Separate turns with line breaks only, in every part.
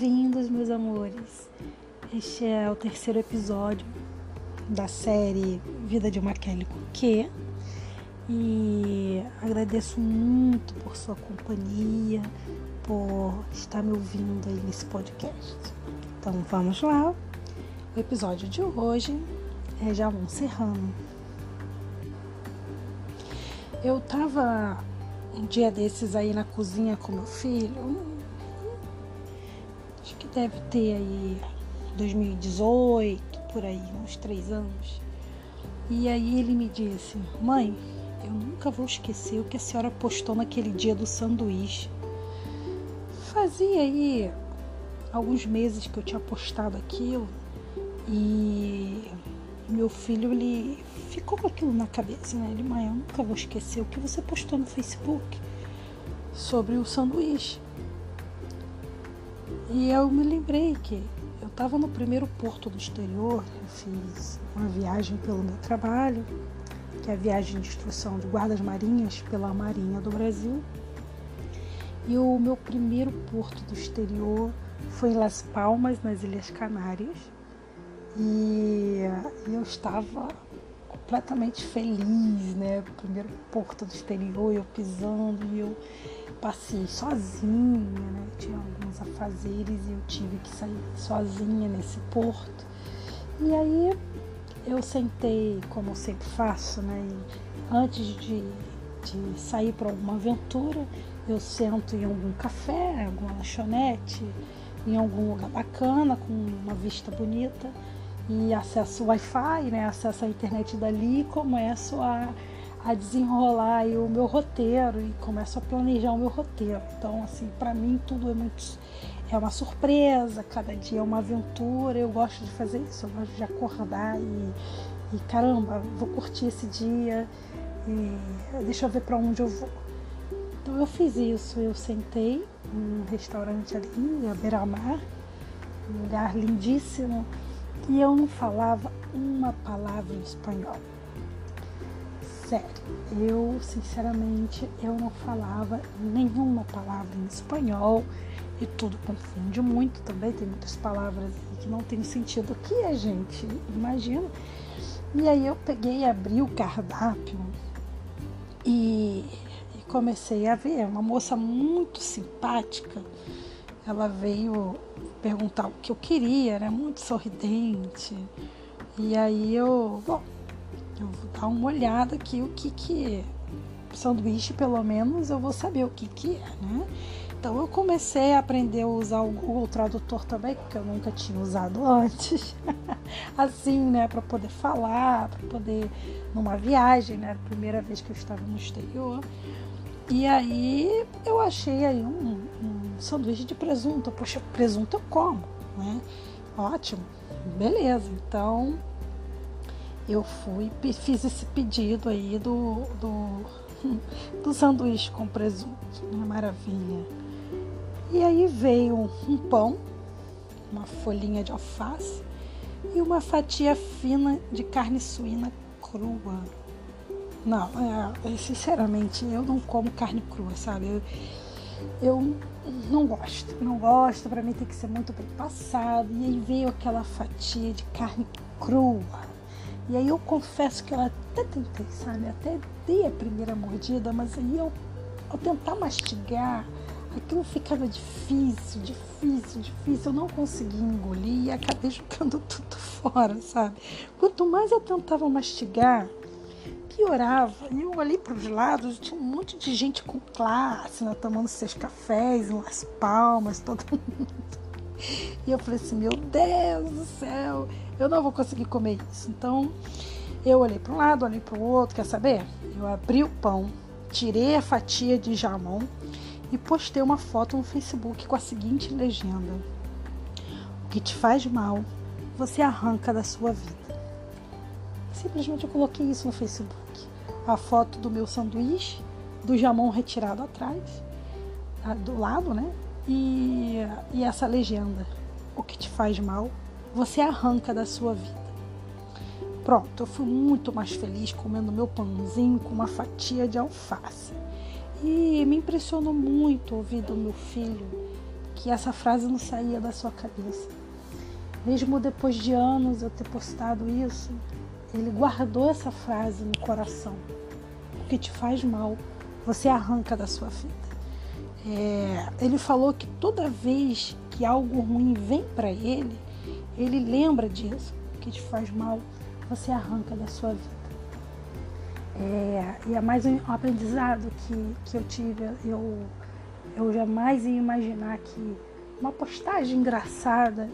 bem-vindos, meus amores. Este é o terceiro episódio da série Vida de uma Kelly Coquet. E agradeço muito por sua companhia, por estar me ouvindo aí nesse podcast. Então vamos lá. O episódio de hoje é Jamon Serrano. Eu tava um dia desses aí na cozinha com meu filho, acho que deve ter aí 2018, por aí, uns três anos. E aí ele me disse, mãe, eu nunca vou esquecer o que a senhora postou naquele dia do sanduíche. Fazia aí alguns meses que eu tinha postado aquilo e meu filho ele ficou com aquilo na cabeça, né? Ele, mãe, eu nunca vou esquecer o que você postou no Facebook sobre o sanduíche. E eu me lembrei que eu estava no primeiro porto do exterior, eu fiz uma viagem pelo meu trabalho, que é a viagem de instrução de guardas marinhas pela Marinha do Brasil. E o meu primeiro porto do exterior foi em Las Palmas, nas Ilhas Canárias. E eu estava completamente feliz, né? Primeiro porto do exterior, eu pisando e eu passei sozinha, né? Tinha afazeres e eu tive que sair sozinha nesse porto. E aí eu sentei, como eu sempre faço, né? E antes de, de sair para alguma aventura, eu sento em algum café, alguma lanchonete, em algum lugar bacana, com uma vista bonita e acesso Wi-Fi, né? Acesso à internet dali e começo a a desenrolar o meu roteiro e começo a planejar o meu roteiro. Então, assim, para mim tudo é muito é uma surpresa, cada dia é uma aventura. Eu gosto de fazer isso, eu gosto de acordar e, e caramba, vou curtir esse dia e deixa eu ver para onde eu vou. Então eu fiz isso, eu sentei num restaurante ali, à beira-mar, um lugar lindíssimo, e eu não falava uma palavra em espanhol sério, eu sinceramente eu não falava nenhuma palavra em espanhol e tudo confunde muito também, tem muitas palavras que não tem sentido. Que a gente imagina? E aí eu peguei abri o cardápio e, e comecei a ver uma moça muito simpática. Ela veio perguntar o que eu queria, era muito sorridente. E aí eu, bom, eu vou dar uma olhada aqui o que que é. Sanduíche, pelo menos, eu vou saber o que que é, né? Então eu comecei a aprender a usar o Google Tradutor também, porque eu nunca tinha usado antes. assim, né, para poder falar, para poder numa viagem, né, primeira vez que eu estava no exterior. E aí eu achei aí um, um sanduíche de presunto. Poxa, presunto eu como, né? Ótimo, beleza. Então eu fui fiz esse pedido aí do, do, do sanduíche com presunto, né? Maravilha. E aí veio um pão, uma folhinha de alface e uma fatia fina de carne suína crua. Não, é, sinceramente, eu não como carne crua, sabe? Eu, eu não gosto, não gosto, para mim tem que ser muito bem passado. E aí veio aquela fatia de carne crua e aí eu confesso que eu até tentei, sabe? Até dei a primeira mordida, mas aí eu, ao tentar mastigar, aquilo ficava difícil, difícil, difícil. Eu não conseguia engolir e acabei jogando tudo fora, sabe? Quanto mais eu tentava mastigar, piorava. E eu olhei para os lados, tinha um monte de gente com classe, né, tomando seus cafés, Las Palmas, todo mundo. E eu falei assim: Meu Deus do céu, eu não vou conseguir comer isso. Então eu olhei para um lado, olhei para o outro, quer saber? Eu abri o pão, tirei a fatia de jamão e postei uma foto no Facebook com a seguinte legenda: O que te faz mal, você arranca da sua vida. Simplesmente eu coloquei isso no Facebook. A foto do meu sanduíche, do jamão retirado atrás, do lado, né? E, e essa legenda: O que te faz mal, você arranca da sua vida. Pronto, eu fui muito mais feliz comendo meu pãozinho com uma fatia de alface. E me impressionou muito ouvir do meu filho que essa frase não saía da sua cabeça. Mesmo depois de anos eu ter postado isso, ele guardou essa frase no coração. O que te faz mal, você arranca da sua vida. É, ele falou que toda vez que algo ruim vem para ele, ele lembra disso, que te faz mal, você arranca da sua vida. É, e é mais um aprendizado que, que eu tive. Eu, eu jamais ia imaginar que uma postagem engraçada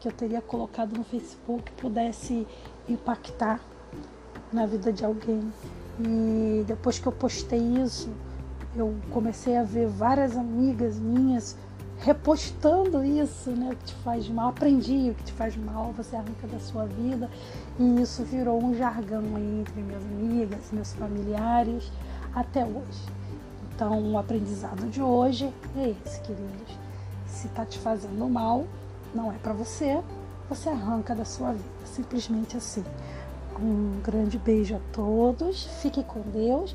que eu teria colocado no Facebook pudesse impactar na vida de alguém. E depois que eu postei isso, eu comecei a ver várias amigas minhas repostando isso, né? Que te faz mal, aprendi o que te faz mal, você arranca da sua vida. E isso virou um jargão aí entre minhas amigas, meus familiares, até hoje. Então, o aprendizado de hoje é esse, queridos. Se tá te fazendo mal, não é para você, você arranca da sua vida, simplesmente assim. Um grande beijo a todos, fique com Deus